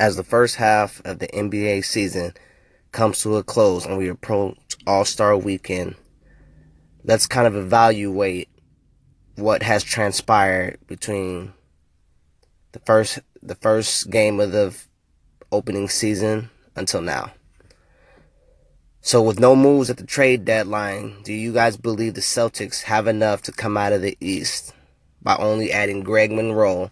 as the first half of the NBA season comes to a close and we approach All Star weekend, let's kind of evaluate what has transpired between the first the first game of the opening season until now. So with no moves at the trade deadline, do you guys believe the Celtics have enough to come out of the East by only adding Greg Monroe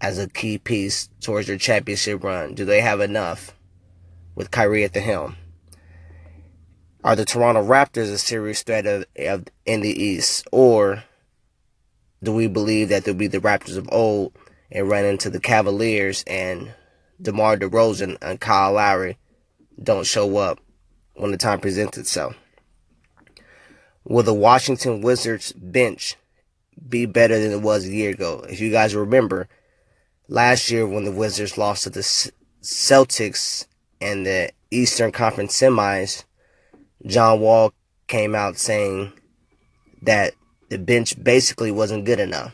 as a key piece towards their championship run? Do they have enough with Kyrie at the helm? Are the Toronto Raptors a serious threat of, of, in the East? Or do we believe that they'll be the Raptors of old and run into the Cavaliers and DeMar DeRozan and Kyle Lowry don't show up when the time presents itself? Will the Washington Wizards bench be better than it was a year ago? If you guys remember, last year when the Wizards lost to the Celtics in the Eastern Conference semis, John Wall came out saying that the bench basically wasn't good enough.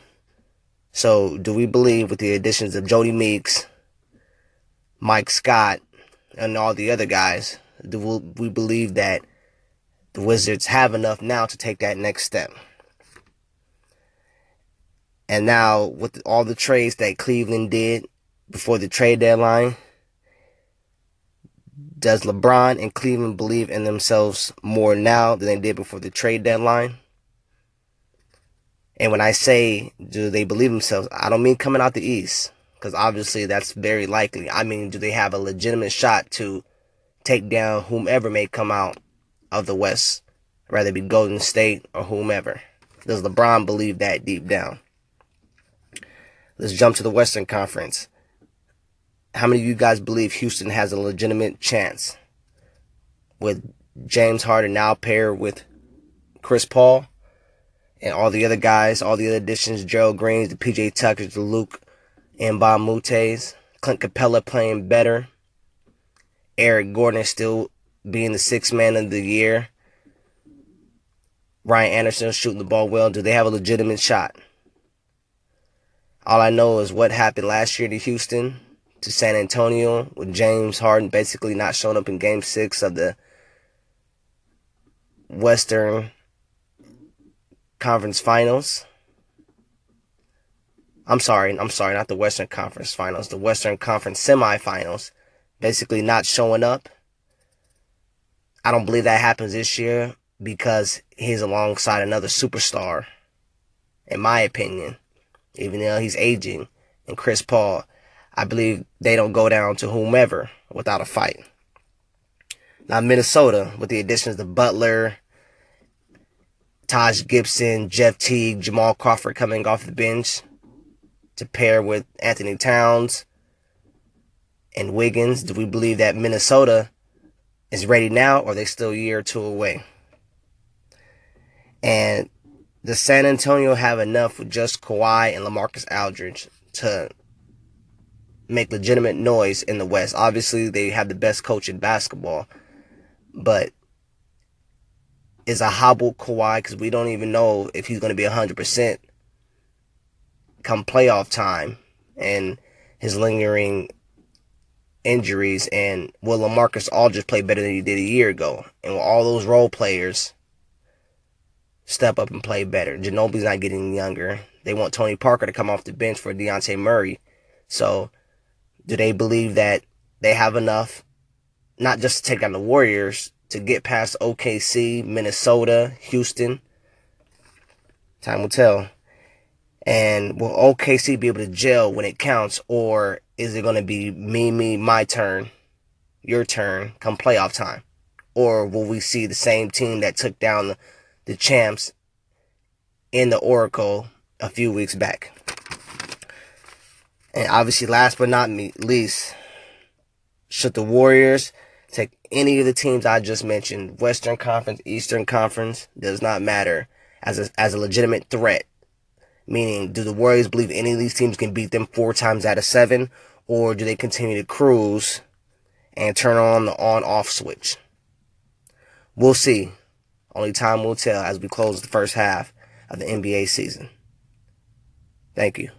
So, do we believe with the additions of Jodie Meeks, Mike Scott, and all the other guys, do we believe that the Wizards have enough now to take that next step? And now, with all the trades that Cleveland did before the trade deadline, does LeBron and Cleveland believe in themselves more now than they did before the trade deadline? And when I say do they believe themselves, I don't mean coming out the East, because obviously that's very likely. I mean, do they have a legitimate shot to take down whomever may come out of the West, whether it be Golden State or whomever? Does LeBron believe that deep down? Let's jump to the Western Conference. How many of you guys believe Houston has a legitimate chance with James Harden now paired with Chris Paul and all the other guys, all the other additions, Gerald Greens, the PJ Tuckers, the Luc Mbah a Moutes, Clint Capela playing better, Eric Gordon still being the sixth man of the year, Ryan Anderson shooting the ball well. Do they have a legitimate shot? All I know is what happened last year to Houston, to San Antonio, with James Harden basically not showing up in game six of the Western Conference Finals. I'm sorry, I'm sorry, not the Western Conference Finals, the Western Conference Semifinals, basically not showing up. I don't believe that happens this year because he's alongside another superstar, in my opinion even though he's aging, and Chris Paul, I believe they don't go down to whomever without a fight. Now, Minnesota, with the additions of Butler, Taj Gibson, Jeff Teague, Jamal Crawford coming off the bench to pair with Anthony Towns and Wiggins, do we believe that Minnesota is ready now or are they still a year or two away? And does San Antonio have enough with just Kawhi and LaMarcus Aldridge to make legitimate noise in the West? Obviously, they have the best coach in basketball, but is a hobbled Kawhi because we don't even know if he's going to be 100% come playoff time and his lingering injuries and will LaMarcus Aldridge play better than he did a year ago? And will all those role players step up and play better. Ginobili's not getting younger. They want Tony Parker to come off the bench for Dejounte Murray. So, do they believe that they have enough, not just to take down the Warriors, to get past OKC, Minnesota, Houston? Time will tell. And will OKC be able to gel when it counts, or is it going to be me, me, my turn, your turn, come playoff time? Or will we see the same team that took down the the champs in the Oracle a few weeks back. And obviously, last but not least, should the Warriors take any of the teams I just mentioned, Western Conference, Eastern Conference, does not matter, as a, as a legitimate threat? Meaning, do the Warriors believe any of these teams can beat them four times out of seven, or do they continue to cruise and turn on the on off switch? We'll see. Only time will tell as we close the first half of the NBA season. Thank you.